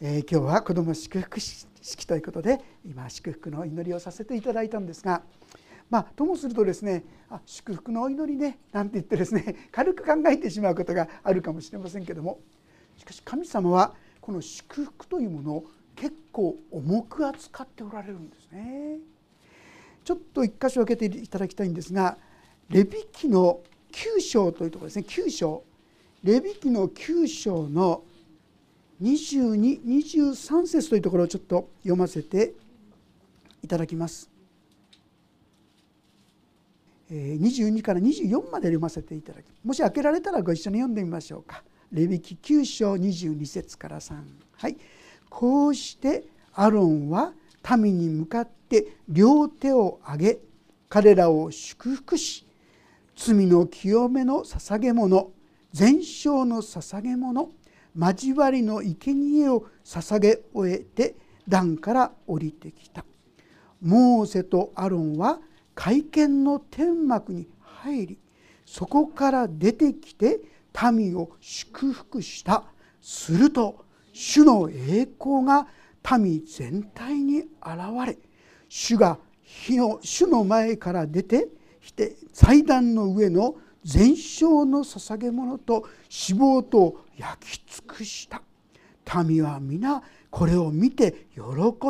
えー、今日は子ども祝福式ということで今祝福の祈りをさせていただいたんですがまあともするとですねあ祝福のお祈りねなんて言ってですね 軽く考えてしまうことがあるかもしれませんけどもしかし神様はこの祝福というものを結構重く扱っておられるんですね。ちょっと一箇所開けていただきたいんですがレビ記の9章というところですね9章レビ記の9章の2223節というところをちょっと読ませていただきます。22から24まで読ませていただきもし開けられたらご一緒に読んでみましょうか。レビ記9章22節から3はいこうしてアロンは民に向かって両手を上げ彼らを祝福し罪の清めの捧げ物全焼の捧げ物交わりの生贄を捧げ終えて壇から降りてきた。モーセとアロンは会見の天幕に入りそこから出てきて民を祝福した。すると主の栄光が民全体に現れ主が火の主の前から出てきて祭壇の上の全焼の捧げ物と脂肪と焼き尽くした。民は皆これを見て喜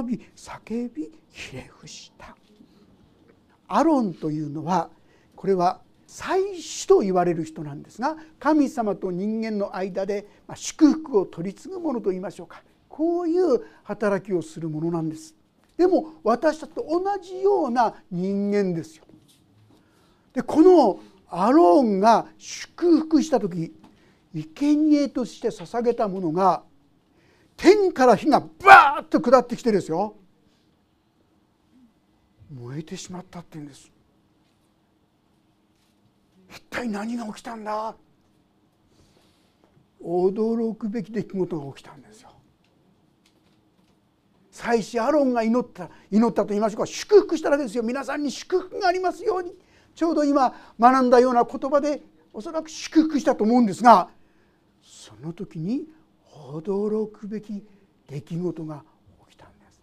び叫びひれ伏した。アロンというのはこれは祭司と言われる人なんですが神様と人間の間で祝福を取り継ぐものと言いましょうか。こういう働きをするものなんです。でも私たちと同じような人間ですよ。でこのアロンが祝福した時生贄として捧げたものが天から火がバーッと下ってきてですよ。燃えてしまったって言うんです。一体何が起きたんだ？驚くべき出来事が起きたんですよ。祭司アロンが祈った祈ったと言いましょうか。祝福したらですよ。皆さんに祝福がありますように。ちょうど今学んだような言葉でおそらく祝福したと思うんですがその時に驚くべき出来事が起きたんです。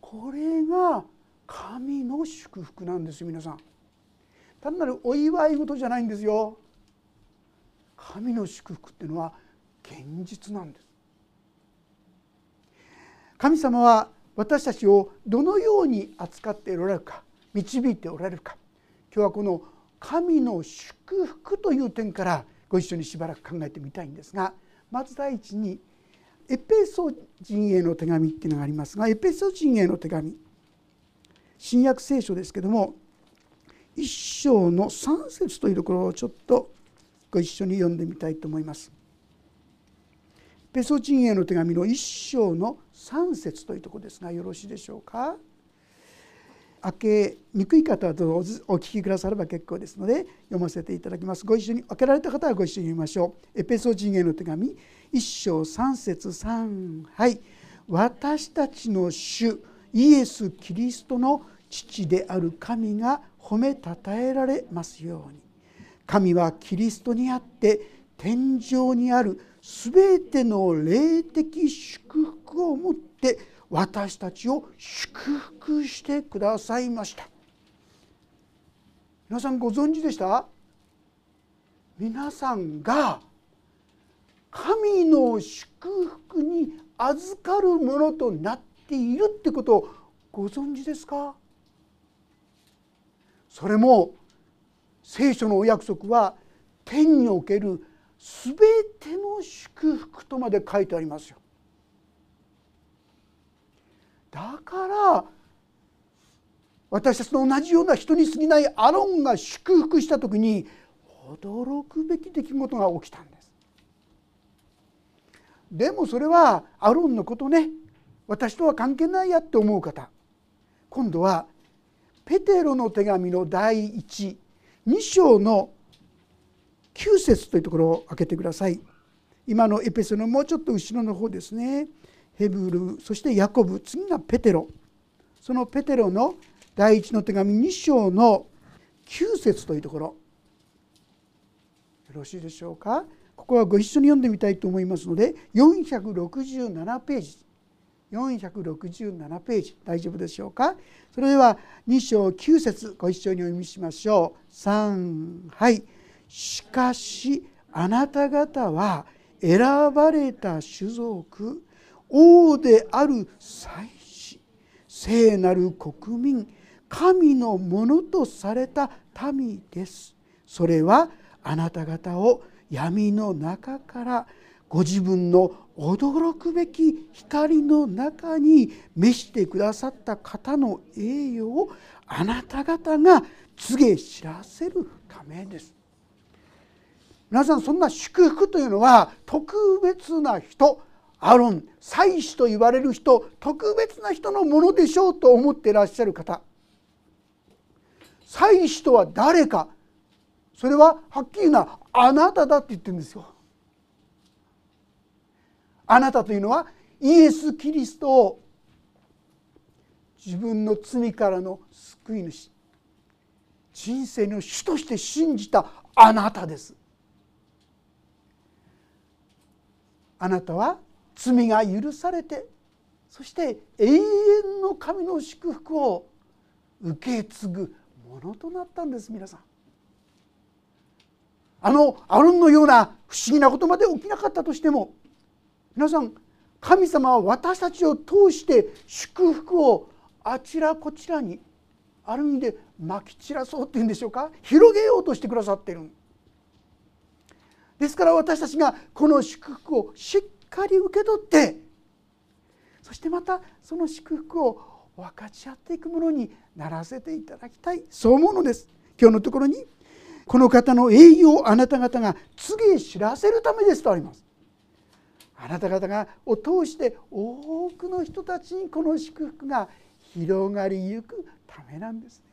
これが神の祝福なんです皆さん。単なるお祝い事じゃないんですよ。神の祝福っていうのは現実なんです。神様は私たちをどのように扱っておられるか導いておられるか。今日はこの神の祝福という点からご一緒にしばらく考えてみたいんですがまず第一にエペソ人への手紙っていうのがありますがエペソ人への手紙新約聖書ですけども一章の3節というところをちょっとご一緒に読んでみたいと思います。ペソチンへの手紙の一章の3節というところですがよろしいでしょうか？開けにくい方はどうぞお聞きくだされば結構ですので読ませていただきます。ご一緒に開けられた方はご一緒に読みましょう。エペソ人への手紙一章3節3はい私たちの主イエス・キリストの父である神が褒めたたえられますように神はキリストにあって天井にある全ての霊的祝福をもって私たちを祝福してくださいました。皆さんご存知でした？皆さんが神の祝福に預かるものとなっているってことをご存知ですか？それも聖書のお約束は天における全ての祝福とまで書いてありますよ。だから私たちと同じような人に過ぎないアロンが祝福した時に驚くべき出来事が起きたんです。でもそれはアロンのことね私とは関係ないやって思う方。今度はペテロの手紙の第12章の9節というところを開けてください。今のエペソのもうちょっと後ろの方ですね。ヘブルそしてヤコブ次がペテロ。そのペテロの第一の手紙2章の9節というところ。よろしいでしょうか？ここはご一緒に読んでみたいと思いますので467ページ。467ページ。大丈夫でしょうか？それでは2章9節ご一緒にお読みしましょう。3はい。しかしあなた方は選ばれた種族王である祭司聖なる国民神のものとされた民です。それはあなた方を闇の中からご自分の驚くべき光の中に召してくださった方の栄誉をあなた方が告げ知らせるためです。皆さんそんな祝福というのは特別な人アロン祭司と言われる人特別な人のものでしょうと思っていらっしゃる方祭司とは誰かそれははっきり言うなあなただって言ってるんですよ。あなたというのはイエス・キリストを自分の罪からの救い主人生の主として信じたあなたです。あなたは罪が許されてそして永遠の神の祝福を受け継ぐものとなったんです皆さん。あのアロンのような不思議なことまで起きなかったとしても皆さん神様は私たちを通して祝福をあちらこちらにある意味でまき散らそうっていうんでしょうか？広げようとしてくださっているですから私たちがこの祝福をしっかり受け取ってそしてまたその祝福を分かち合っていくものにならせていただきたい。そう思うのです。今日のところにこの方の栄誉をあなた方が次へ知らせるためですとあります。あなた方がを通して多くの人たちにこの祝福が広がりゆくためなんですね。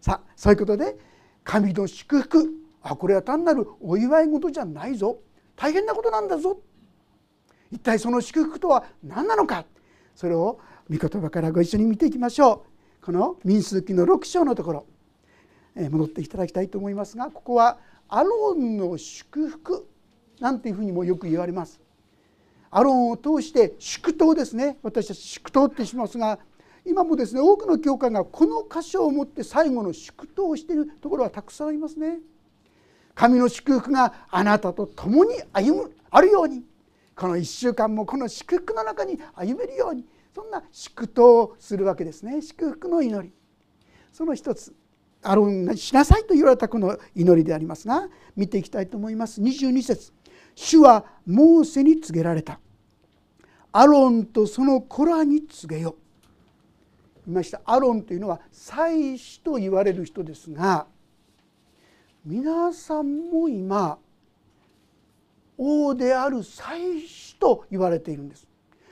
さあそういうことで神の祝福。あこれは単なるお祝い事じゃないぞ。大変なことなんだぞ。一体その祝福とは何なのか。それを御言葉からご一緒に見ていきましょう。この民数記の6章のところ。戻っていただきたいと思いますがここはアロンの祝福。なんていうふうにもよく言われます。アロンを通して祝祷ですね。私たち祝祷ってしますが今もですね多くの教会がこの箇所をもって最後の祝祷をしているところはたくさんありますね。神の祝福があなたと共に歩むあるように。この1週間もこの祝福の中に歩めるように。そんな祝祷をするわけですね。祝福の祈り。その一つアロンがしなさいと言われたこの祈りでありますが見ていきたいと思います。22節。主はモーセに告げられた。アロンとその子らに告げよいました。アロンというのは祭司と言われる人ですが皆さんも今王である祭司と言われているんです。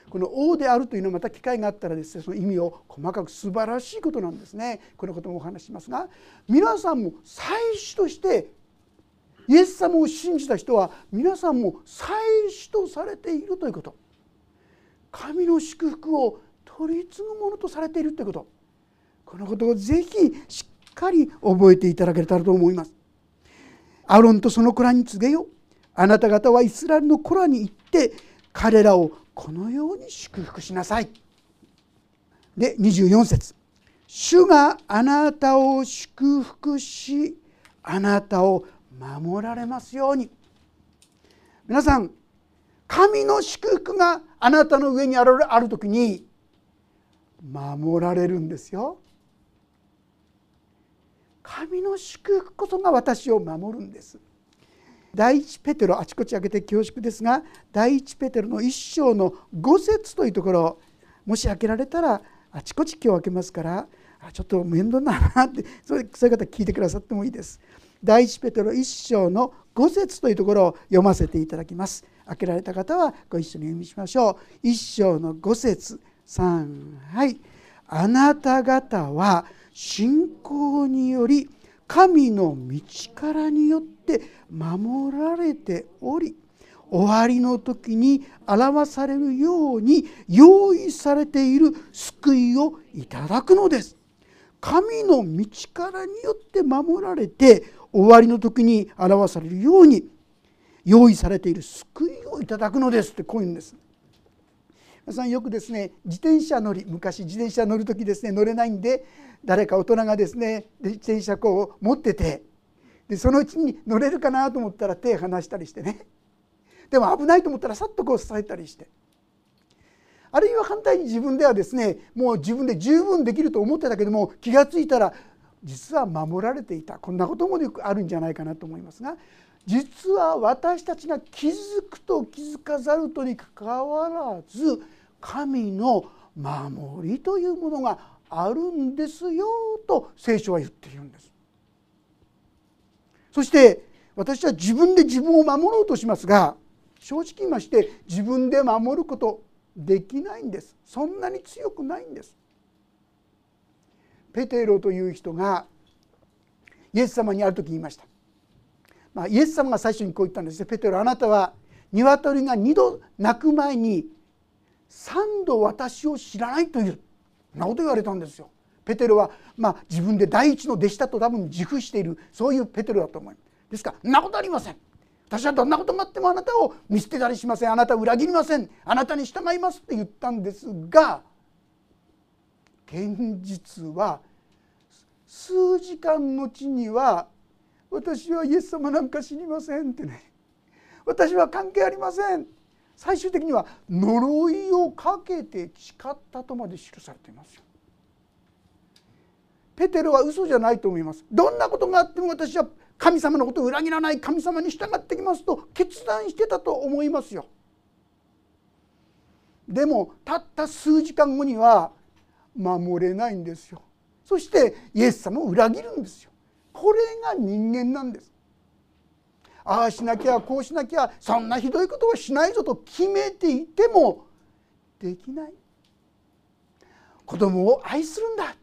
この王であるというのはまた機会があったらですねその意味を細かく素晴らしいことなんですね。このこともお話しますが皆さんも祭司としてイエス様を信じた人は皆さんも祭司とされているということ。神の祝福を取り継ぐものとされているということ。このことをぜひしっかり覚えていただけたらと思います。アロンとその子らに告げよあなた方はイスラエルの子らに行って彼らをこのように祝福しなさい。で24節主があなたを祝福しあなたを守られますように」皆さん神の祝福があなたの上にあるある時に守られるんですよ。神の祝福こそが私を守るんです。第一ペテロあちこち開けて恐縮ですが第一ペテロの一章の5節というところもし開けられたらあちこち今日開けますからちょっと面倒だなってそういう方聞いてくださってもいいです。第一ペテロ一章の5節というところを読ませていただきます。開けられた方はご一緒に読みしましょう。一章の5節3はいあなた方は信仰により神の道からによって守られており終わりの時に表されるように用意されている救いをいただくのです。神の道からによって守られて終わりの時に表されるように用意されている救いをいただくのですってこういうんです皆さんよくですね自転車乗り昔自転車乗る時ですね乗れないんで誰か大人がですね自転車こう持っててでそのうちに乗れるかなと思ったら手離したりしてね。でも危ないと思ったらさっとこう支えたりして。あるいは反対に自分ではですねもう自分で十分できると思ってたけども気が付いたら実は守られていた。こんなこともよくあるんじゃないかなと思いますが実は私たちが気づくと気づかざるとにかかわらず神の守りというものがあるんですよと聖書は言っているんです。そして私は自分で自分を守ろうとしますが正直言いまして自分で守ることできないんです。そんなに強くないんです。ペテロという人がイエス様にある時言いました、まあ、イエス様が最初にこう言ったんですね。ペテロあなたは鶏が2度鳴く前に3度私を知らないというなこと言われたんですよ。ペテロは、まあ、自分で第一の弟子だと多分自負しているそういうペテロだと思いますですからなことありません。私はどんなことがあってもあなたを見捨てたりしません。あなたを裏切りません。あなたに従いますって言ったんですが現実は数時間後には私はイエス様なんか知りませんってね。私は関係ありません。最終的には呪いをかけて誓ったとまで記されていますよ。ペテロは嘘じゃないと思います。どんなことがあっても私は神様のことを裏切らない神様に従ってきますと決断してたと思いますよ。でもたった数時間後には守れないんですよ。そしてイエス様を裏切るんですよ。これが人間なんです。ああしなきゃこうしなきゃそんなひどいことはしないぞと決めていてもできない子供を愛するんだ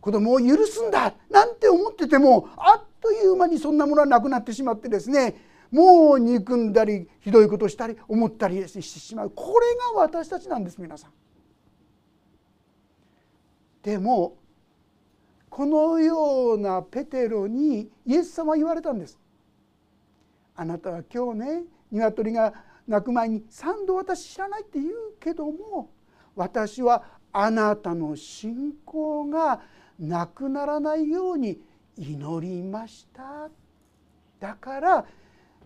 子供を許すんだなんて思っててもあっという間にそんなものはなくなってしまってですねもう憎んだりひどいことしたり思ったりしてしまうこれが私たちなんです皆さん。でもこのようなペテロにイエス様は言われたんです。あなたは今日ね鶏が鳴く前に3度私知らないって言うけども私はあなたの信仰がなくならないように祈りました。だから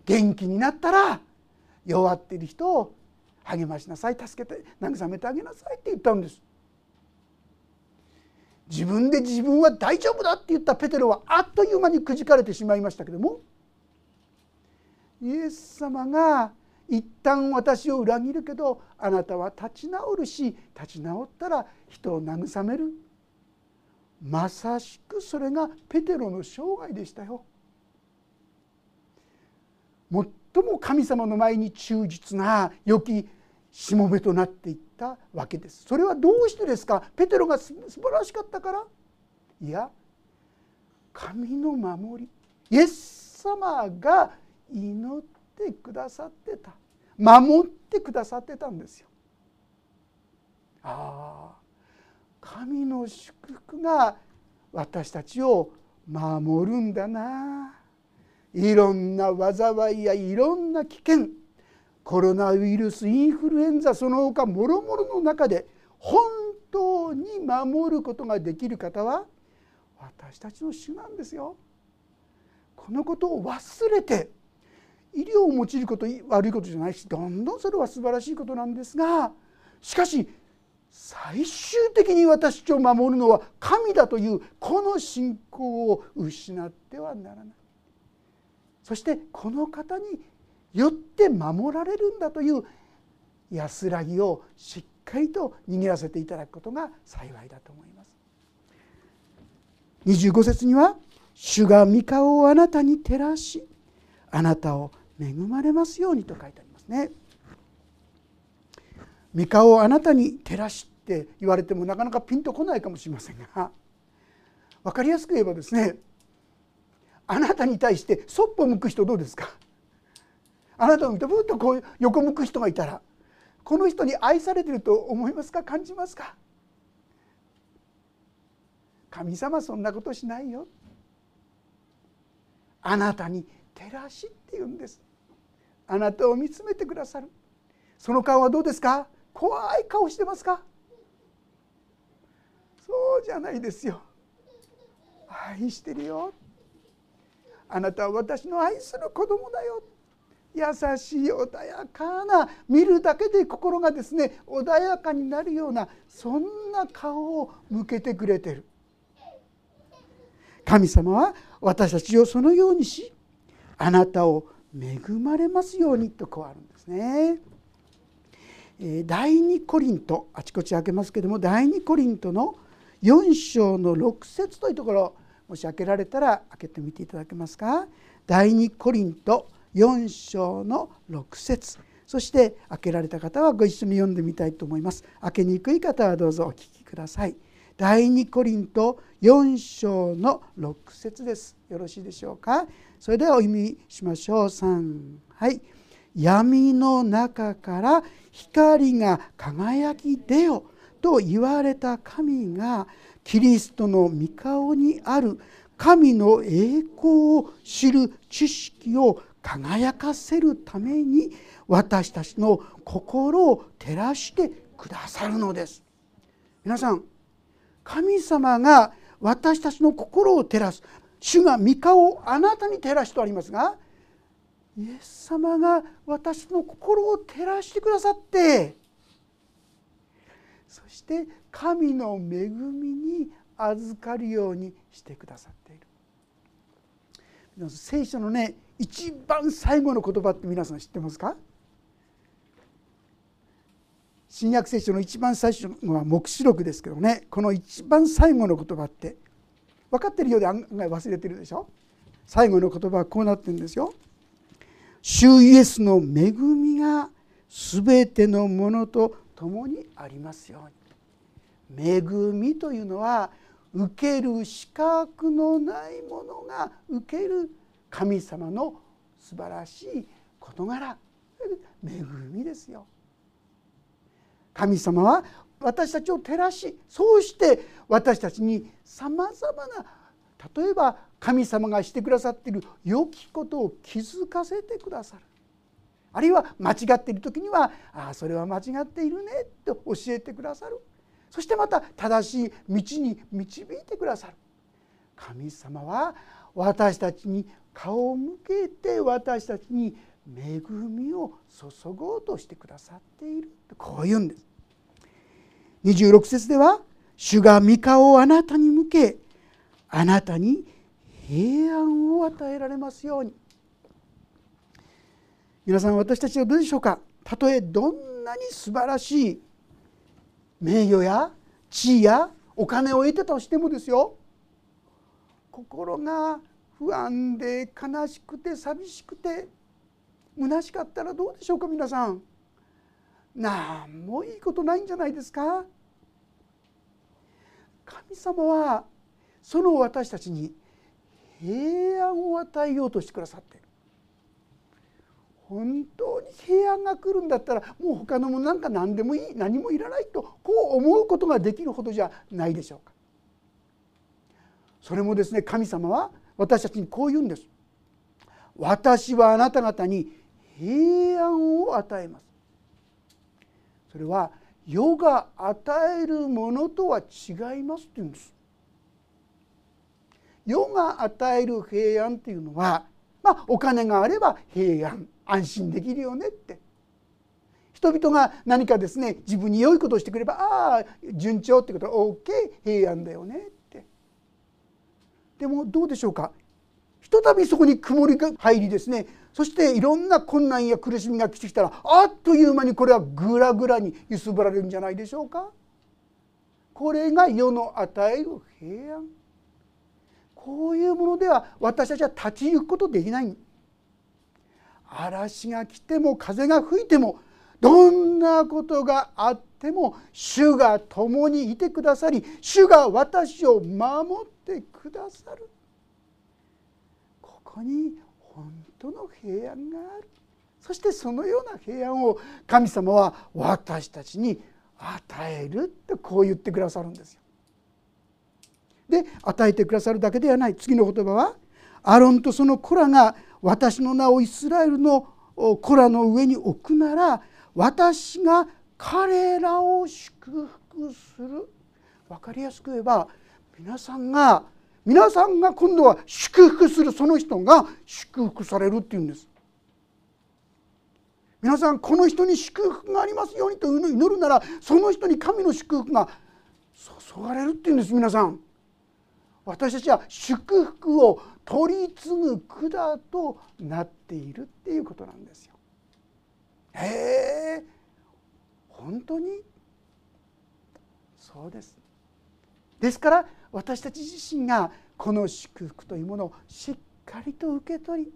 元気になったら弱っている人を励ましなさい。助けて慰めてあげなさいって言ったんです。自分で自分は大丈夫だって言ったペテロはあっという間にくじかれてしまいましたけどもイエス様が一旦私を裏切るけどあなたは立ち直るし立ち直ったら人を慰めるまさしくそれがペテロの生涯でしたよ。最も神様の前に忠実な良きしもべとなっていったわけです。それはどうしてですか？ペテロが素晴らしかったからいや神の守りイエス様が祈ってくださってた守ってくださってたんですよ。ああ神の祝福が私たちを守るんだないろんな災いやいろんな危険コロナウイルスインフルエンザその他もろもろの中で本当に守ることができる方は私たちの主なんですよ。このことを忘れて医療を用いること悪いことじゃないしどんどんそれは素晴らしいことなんですがしかし最終的に私を守るのは神だというこの信仰を失ってはならないそしてこの方によって守られるんだという安らぎをしっかりと握らせていただくことが幸いだと思います。25節には「主が御顔をあなたに照らしあなたを恵まれますように」と書いてありますね。御顔をあなたに照らしって言われてもなかなかピンとこないかもしれませんが分かりやすく言えばですねあなたに対してそっぽ向く人どうですか？あなたを見てふっとこう横向く人がいたらこの人に愛されてると思いますか？感じますか？神様そんなことしないよ。あなたに照らしって言うんです。あなたを見つめてくださる。その顔はどうですか？怖い顔してますか？そうじゃないですよ。愛してるよ。あなたは私の愛する子供だよ。優しい穏やかな見るだけで心がですね穏やかになるようなそんな顔を向けてくれてる。神様は私たちをそのようにしあなたを恵まれますようにとこうあるんですね。第2コリントあちこち開けますけども第2コリントの4章の6節というところもし開けられたら開けてみていただけますか？第2コリント4章の6節。そして開けられた方はご一緒に読んでみたいと思います。開けにくい方はどうぞお聞きください。第2コリント4章の6節です。よろしいでしょうか？それではお読みしましょう。3はい。闇の中から光が輝き出よと言われた神がキリストの御顔にある神の栄光を知る知識を輝かせるために私たちの心を照らしてくださるのです。皆さん神様が私たちの心を照らす。主が御顔をあなたに照らしとありますがイエス様が私の心を照らしてくださってそして神の恵みに預かるようにしてくださっている。聖書のね一番最後の言葉って皆さん知ってますか？新約聖書の一番最初のは黙示録ですけどねこの一番最後の言葉って分かってるようで案外忘れてるでしょ？最後の言葉はこうなってるんですよ。主イエスの恵みが全てのものと共にありますように。恵みというのは受ける資格のないものが受ける神様の素晴らしい事柄恵みですよ。神様は私たちを照らしそうして私たちにさまざまな例えば神様がしてくださっている良きことを気づかせてくださる。あるいは間違っている時には「ああそれは間違っているね」と教えてくださる。そしてまた正しい道に導いてくださる。神様は私たちに顔を向けて私たちに恵みを注ごうとしてくださっているこう言うんです。26節では「主が御顔をあなたに向けあなたに平安を与えられますように」皆さん私たちはどうでしょうか？たとえどんなに素晴らしい名誉や地位やお金を得てたとしてもですよ。心が不安で悲しくて寂しくて虚しかったらどうでしょうか皆さん。何もいいことないんじゃないですか。神様はその私たちに平安を与えようとしてくださって。いる本当に平安が来るんだったらもう他のものなんか何でもいい何もいらないとこう思うことができるほどじゃないでしょうか。それもですね神様は私たちにこう言うんです。私はあなた方に平安を与えます。それは世が与えるものとは違いますって言うんです。世が与える平安っていうのはまあお金があれば平安安心できるよねって。人々が何かですね自分に良いことをしてくればああ順調ってことは OK 平安だよねって。でもどうでしょうか。ひとたびそこに曇りが入りですねそしていろんな困難や苦しみが来てきたらあっという間にこれはぐらぐらに揺すぶられるんじゃないでしょうか。これが世の与える平安。こういうものでは私たちは立ち行くことできない。嵐が来ても風が吹いてもどんなことがあっても主が共にいてくださり主が私を守ってくださる。ここに本当の平安がある。そしてそのような平安を神様は私たちに与えるってこう言ってくださるんですよ。で与えてくださるだけではない。次の言葉はアロンとその子らが私の名をイスラエルの子らの上に置くなら私が彼らを祝福する。分かりやすく言えば皆さんが皆さんが今度は祝福するその人が祝福されるっていうんです。皆さんこの人に祝福がありますようにと祈るならその人に神の祝福が注がれるっていうんです皆さん。私たちは祝福を取り継ぐ管となっているっていうことなんですよ。へえ。本当に？そうです。ですから私たち自身がこの祝福というものをしっかりと受け取り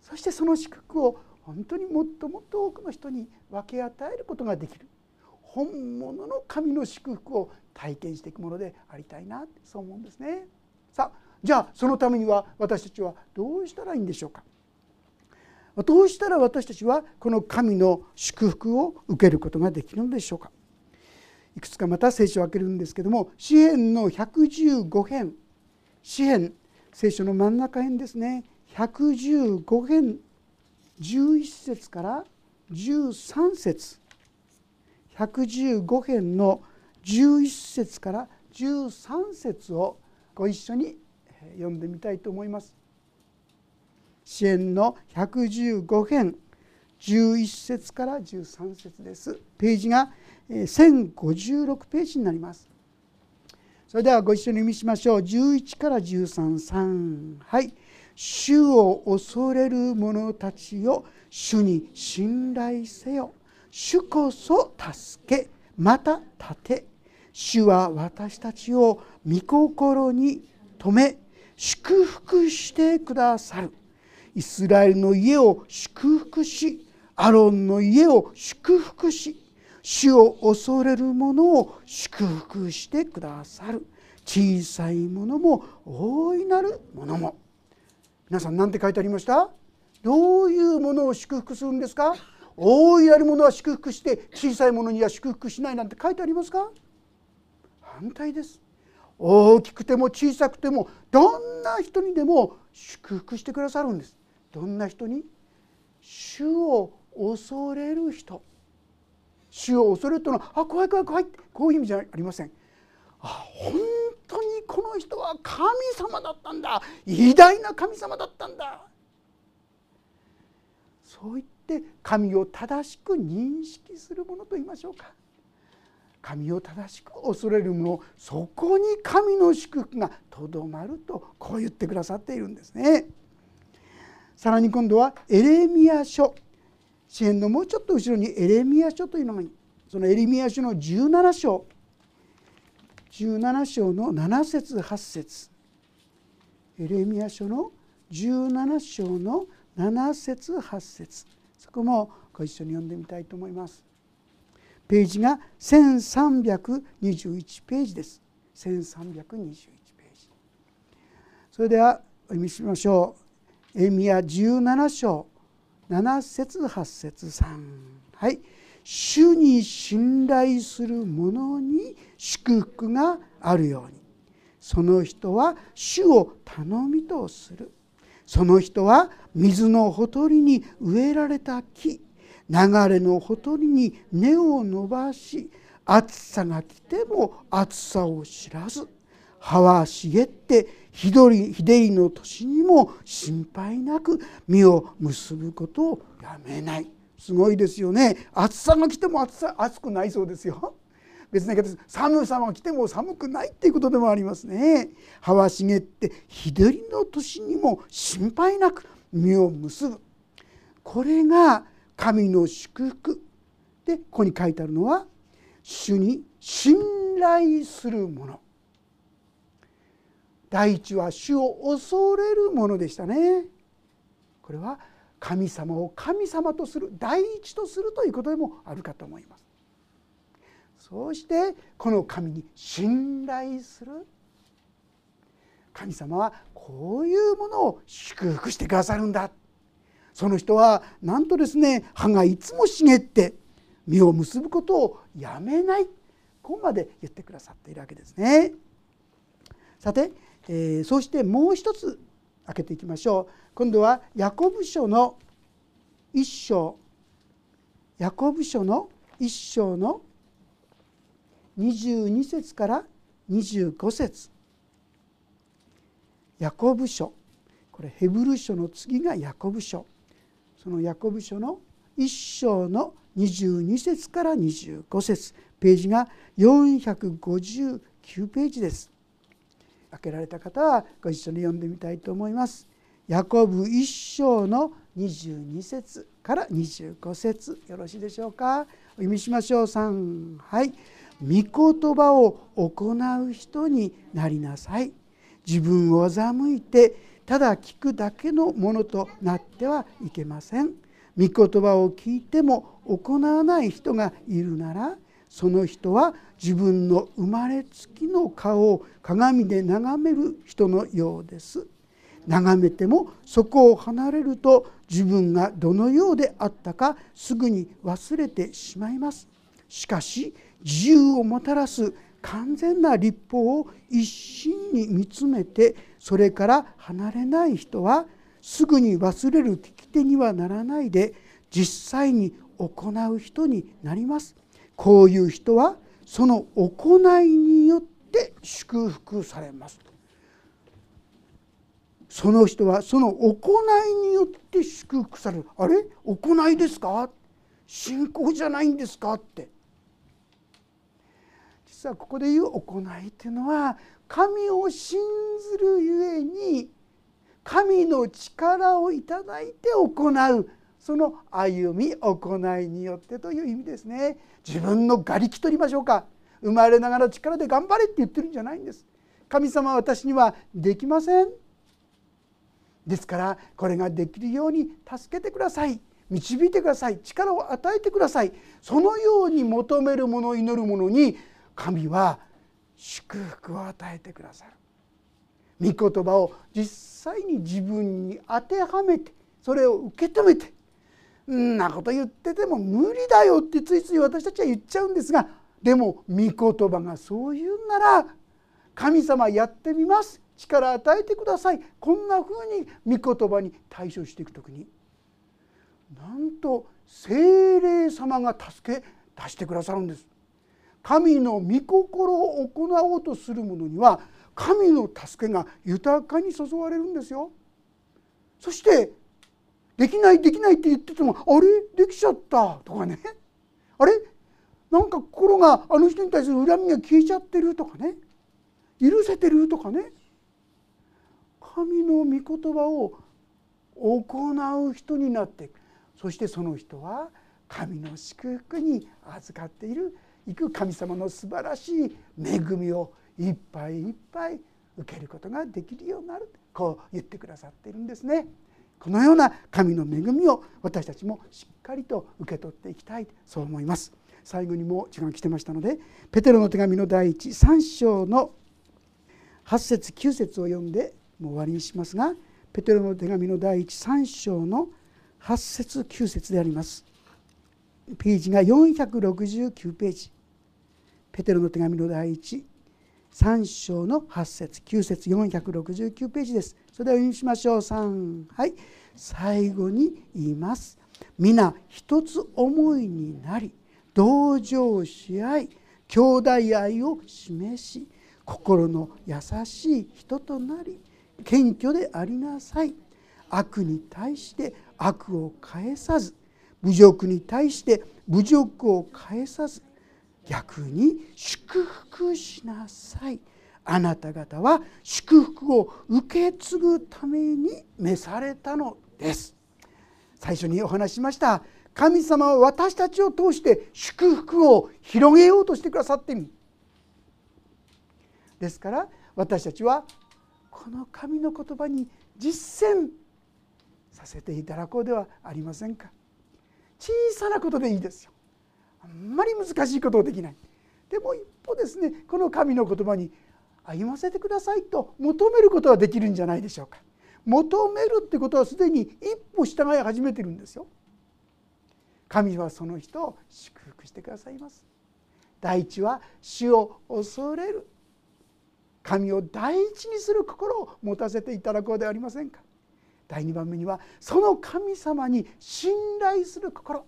そしてその祝福を本当にもっともっと多くの人に分け与えることができる。本物の神の祝福を体験していくものでありたいなそう思うんですね。さあじゃあそのためには私たちはどうしたらいいんでしょうか。どうしたら私たちはこの神の祝福を受けることができるのでしょうか。いくつかまた聖書を開けるんですけども詩篇の115編。詩篇聖書の真ん中編ですね。115編11節から13節。115編の11節から13節をご一緒に読んでみたいと思います。支援の115編。11節から13節です。ページが1056ページになります。それではご一緒に読みしましょう。11から133はい主を恐れる者たちよ主に信頼せよ主こそ助けまた立て主は私たちを御心に止め祝福してくださるイスラエルの家を祝福しアロンの家を祝福し主を恐れる者を祝福してくださる。小さいものも大いなるものも。皆さん何て書いてありました？どういうものを祝福するんですか？大いなるものは祝福して小さいものには祝福しないなんて書いてありますか？反対です。大きくても小さくてもどんな人にでも祝福してくださるんです。どんな人に？主を恐れる人。主を恐れるというのはあ怖い怖い怖いこういう意味じゃありません。あ本当にこの人は神様だったんだ。偉大な神様だったんだ。そう言って神を正しく認識するものと言いましょうか。神を正しく恐れる者そこに神の祝福がとどまるとこう言ってくださっているんですね。さらに今度はエレミア書。支援のもうちょっと後ろにエレミア書というのがそのエレミア書の17章17章の7節8節エレミア書の17章の7節8節そこもご一緒に読んでみたいと思います。ページが1321ページです。1321ページ。それではお読みしましょう。エレミア17章7節8節3はい。主に信頼する者に祝福があるように。その人は主を頼みとする。その人は水のほとりに植えられた木。流れのほとりに根を伸ばし暑さが来ても暑さを知らず。葉は茂って日照りの年にも心配なく実を結ぶことをやめない。すごいですよね。暑さが来ても暑さ暑くないそうですよ。別な言い方です寒さが来ても寒くないっていうことでもありますね。葉は茂って日照りの年にも心配なく実を結ぶ。これが神の祝福。でここに書いてあるのは主に信頼するもの。第一は主を恐れるものでしたね。これは神様を神様とする第一とするということでもあるかと思います。そうしてこの神に信頼する。神様はこういうものを祝福してくださるんだ。その人はなんとですね葉がいつも茂って実を結ぶことをやめない。ここまで言ってくださっているわけですね。さて、えー、そしてもう一つ開けていきましょう。今度はヤコブ書の一章。ヤコブ書の一章の22節から25節。ヤコブ書。これヘブル書の次がヤコブ書。そのヤコブ書の一章の22節から25節。ページが459ページです。開けられた方はご一緒に読んでみたいと思います。ヤコブ一章の22節から25節よろしいでしょうか。お読みしましょう。3はい。御言葉を行う人になりなさい。自分を欺いてただ聞くだけのものとなってはいけません。御言葉を聞いても行わない人がいるならその人は自分の生まれつきの顔を鏡で眺める人のようです。眺めてもそこを離れると自分がどのようであったかすぐに忘れてしまいます。しかし自由をもたらす完全な立法を一心に見つめてそれから離れない人はすぐに忘れる聞き手にはならないで実際に行う人になります。こういう人はその行いによって祝福されます。その人はその行いによって祝福される。あれ？行いですか？信仰じゃないんですか？って。実はここで言う行いっていうのは神を信ずるゆえに神の力をいただいて行うその歩み行いによってという意味ですね。自分の瓦礫と言いましょうか。生まれながら力で頑張れって言ってるんじゃないんです。神様は私にはできません。ですからこれができるように助けてください。導いてください。力を与えてください。そのように求めるもの祈るものに神は祝福を与えてくださる。御言葉を実際に自分に当てはめてそれを受け止めてんなこと言ってても無理だよってついつい私たちは言っちゃうんですがでも御言葉がそう言うなら神様やってみます。力与えてください。こんなふうに御言葉に対処していく時になんと精霊様が助け出してくださるんです。神の御心を行おうとする者には神の助けが豊かに注がれるんですよ。そしてできないできないって言っててもあれ？できちゃった。とかね。あれ？なんか心があの人に対する恨みが消えちゃってるとかね。許せてるとかね。神の御言葉を行う人になっていくそしてその人は神の祝福に預かっている。いく神様の素晴らしい恵みをいっぱいいっぱい受けることができるようになる。こう言ってくださっているんですね。このような神の恵みを私たちもしっかりと受け取っていきたいそう思います。最後にも時間が来てましたのでペテロの手紙の第一3章の8節9節を読んでもう終わりにしますがペテロの手紙の第一3章の8節9節であります。ページが469ページペテロの手紙の第一3章の8節9節469ページです。それでは読みしましょう。3はい。最後に言います。皆一つ思いになり同情し合い兄弟愛を示し心の優しい人となり謙虚でありなさい。悪に対して悪を返さず侮辱に対して侮辱を返さず逆に祝福しなさい。あなた方は祝福を受け継ぐために召されたのです。最初にお話ししました神様は私たちを通して祝福を広げようとしてくださっている。ですから私たちはこの神の言葉に実践させていただこうではありませんか。小さなことでいいですよ。あんまり難しいことをできない。でも一歩ですねこの神の言葉に歩ませてくださいと求めることはできるんじゃないでしょうか。求めるってことはすでに一歩従い始めてるんですよ。神はその人を祝福してくださいます。第一は主を恐れる。神を第一にする心を持たせていただこうではありませんか。第2番目にはその神様に信頼する心。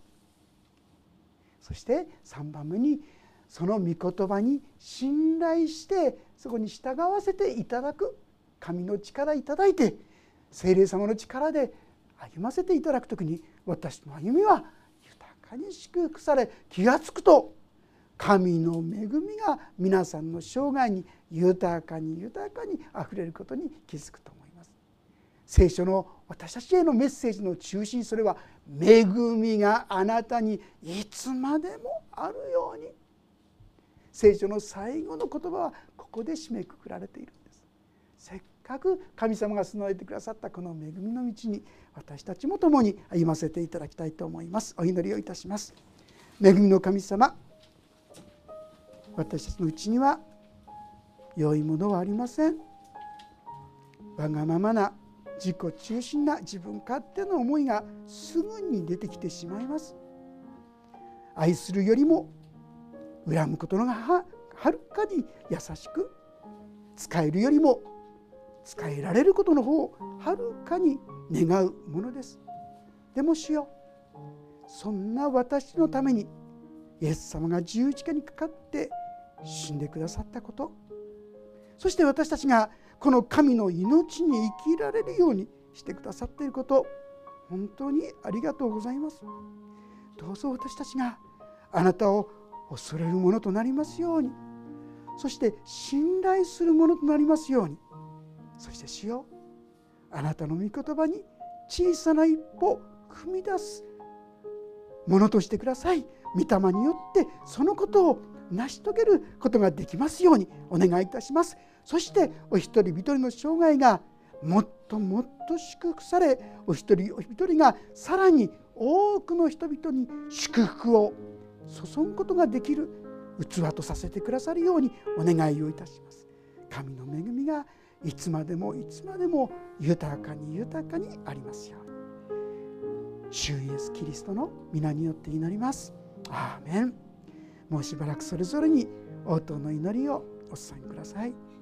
そして3番目にその御言葉に信頼してそこに従わせていただく神の力いただいて精霊様の力で歩ませていただく時に私の歩みは豊かに祝福され気が付くと神の恵みが皆さんの生涯に豊かに豊かにあふれることに気づくと思います。聖書の私たちへのメッセージの中心それは恵みがあなたにいつまでもあるように。聖書の最後の言葉はここで締めくくられているんです。せっかく神様が備えてくださったこの恵みの道に私たちも共に歩ませていただきたいと思います。お祈りをいたします。恵みの神様私たちのうちには良いものはありません。わがままな自己中心な自分勝手の思いがすぐに出てきてしまいます。愛するよりも恨むことのがはるかに優しく使えるよりも使えられることの方をはるかに願うものです。でも主よそんな私のためにイエス様が十字架にかかって死んでくださったこと。そして私たちがこの神の命に生きられるようにしてくださっていること本当にありがとうございます。どうぞ私たちがあなたを恐れるものとなりますように。そして信頼するものとなりますように。そして主よあなたの御言葉に小さな一歩踏み出すものとしてください。御霊によってそのことを成し遂げることができますようにお願いいたします。そしてお一人一人の生涯がもっともっと祝福されお一人お一人がさらに多くの人々に祝福を注ぐことができる器とさせてくださるようにお願いをいたします。神の恵みがいつまでもいつまでも豊かに豊かにありますように。主イエスキリストの皆によって祈ります。アーメン。もうしばらくそれぞれに応答の祈りをお捧げください。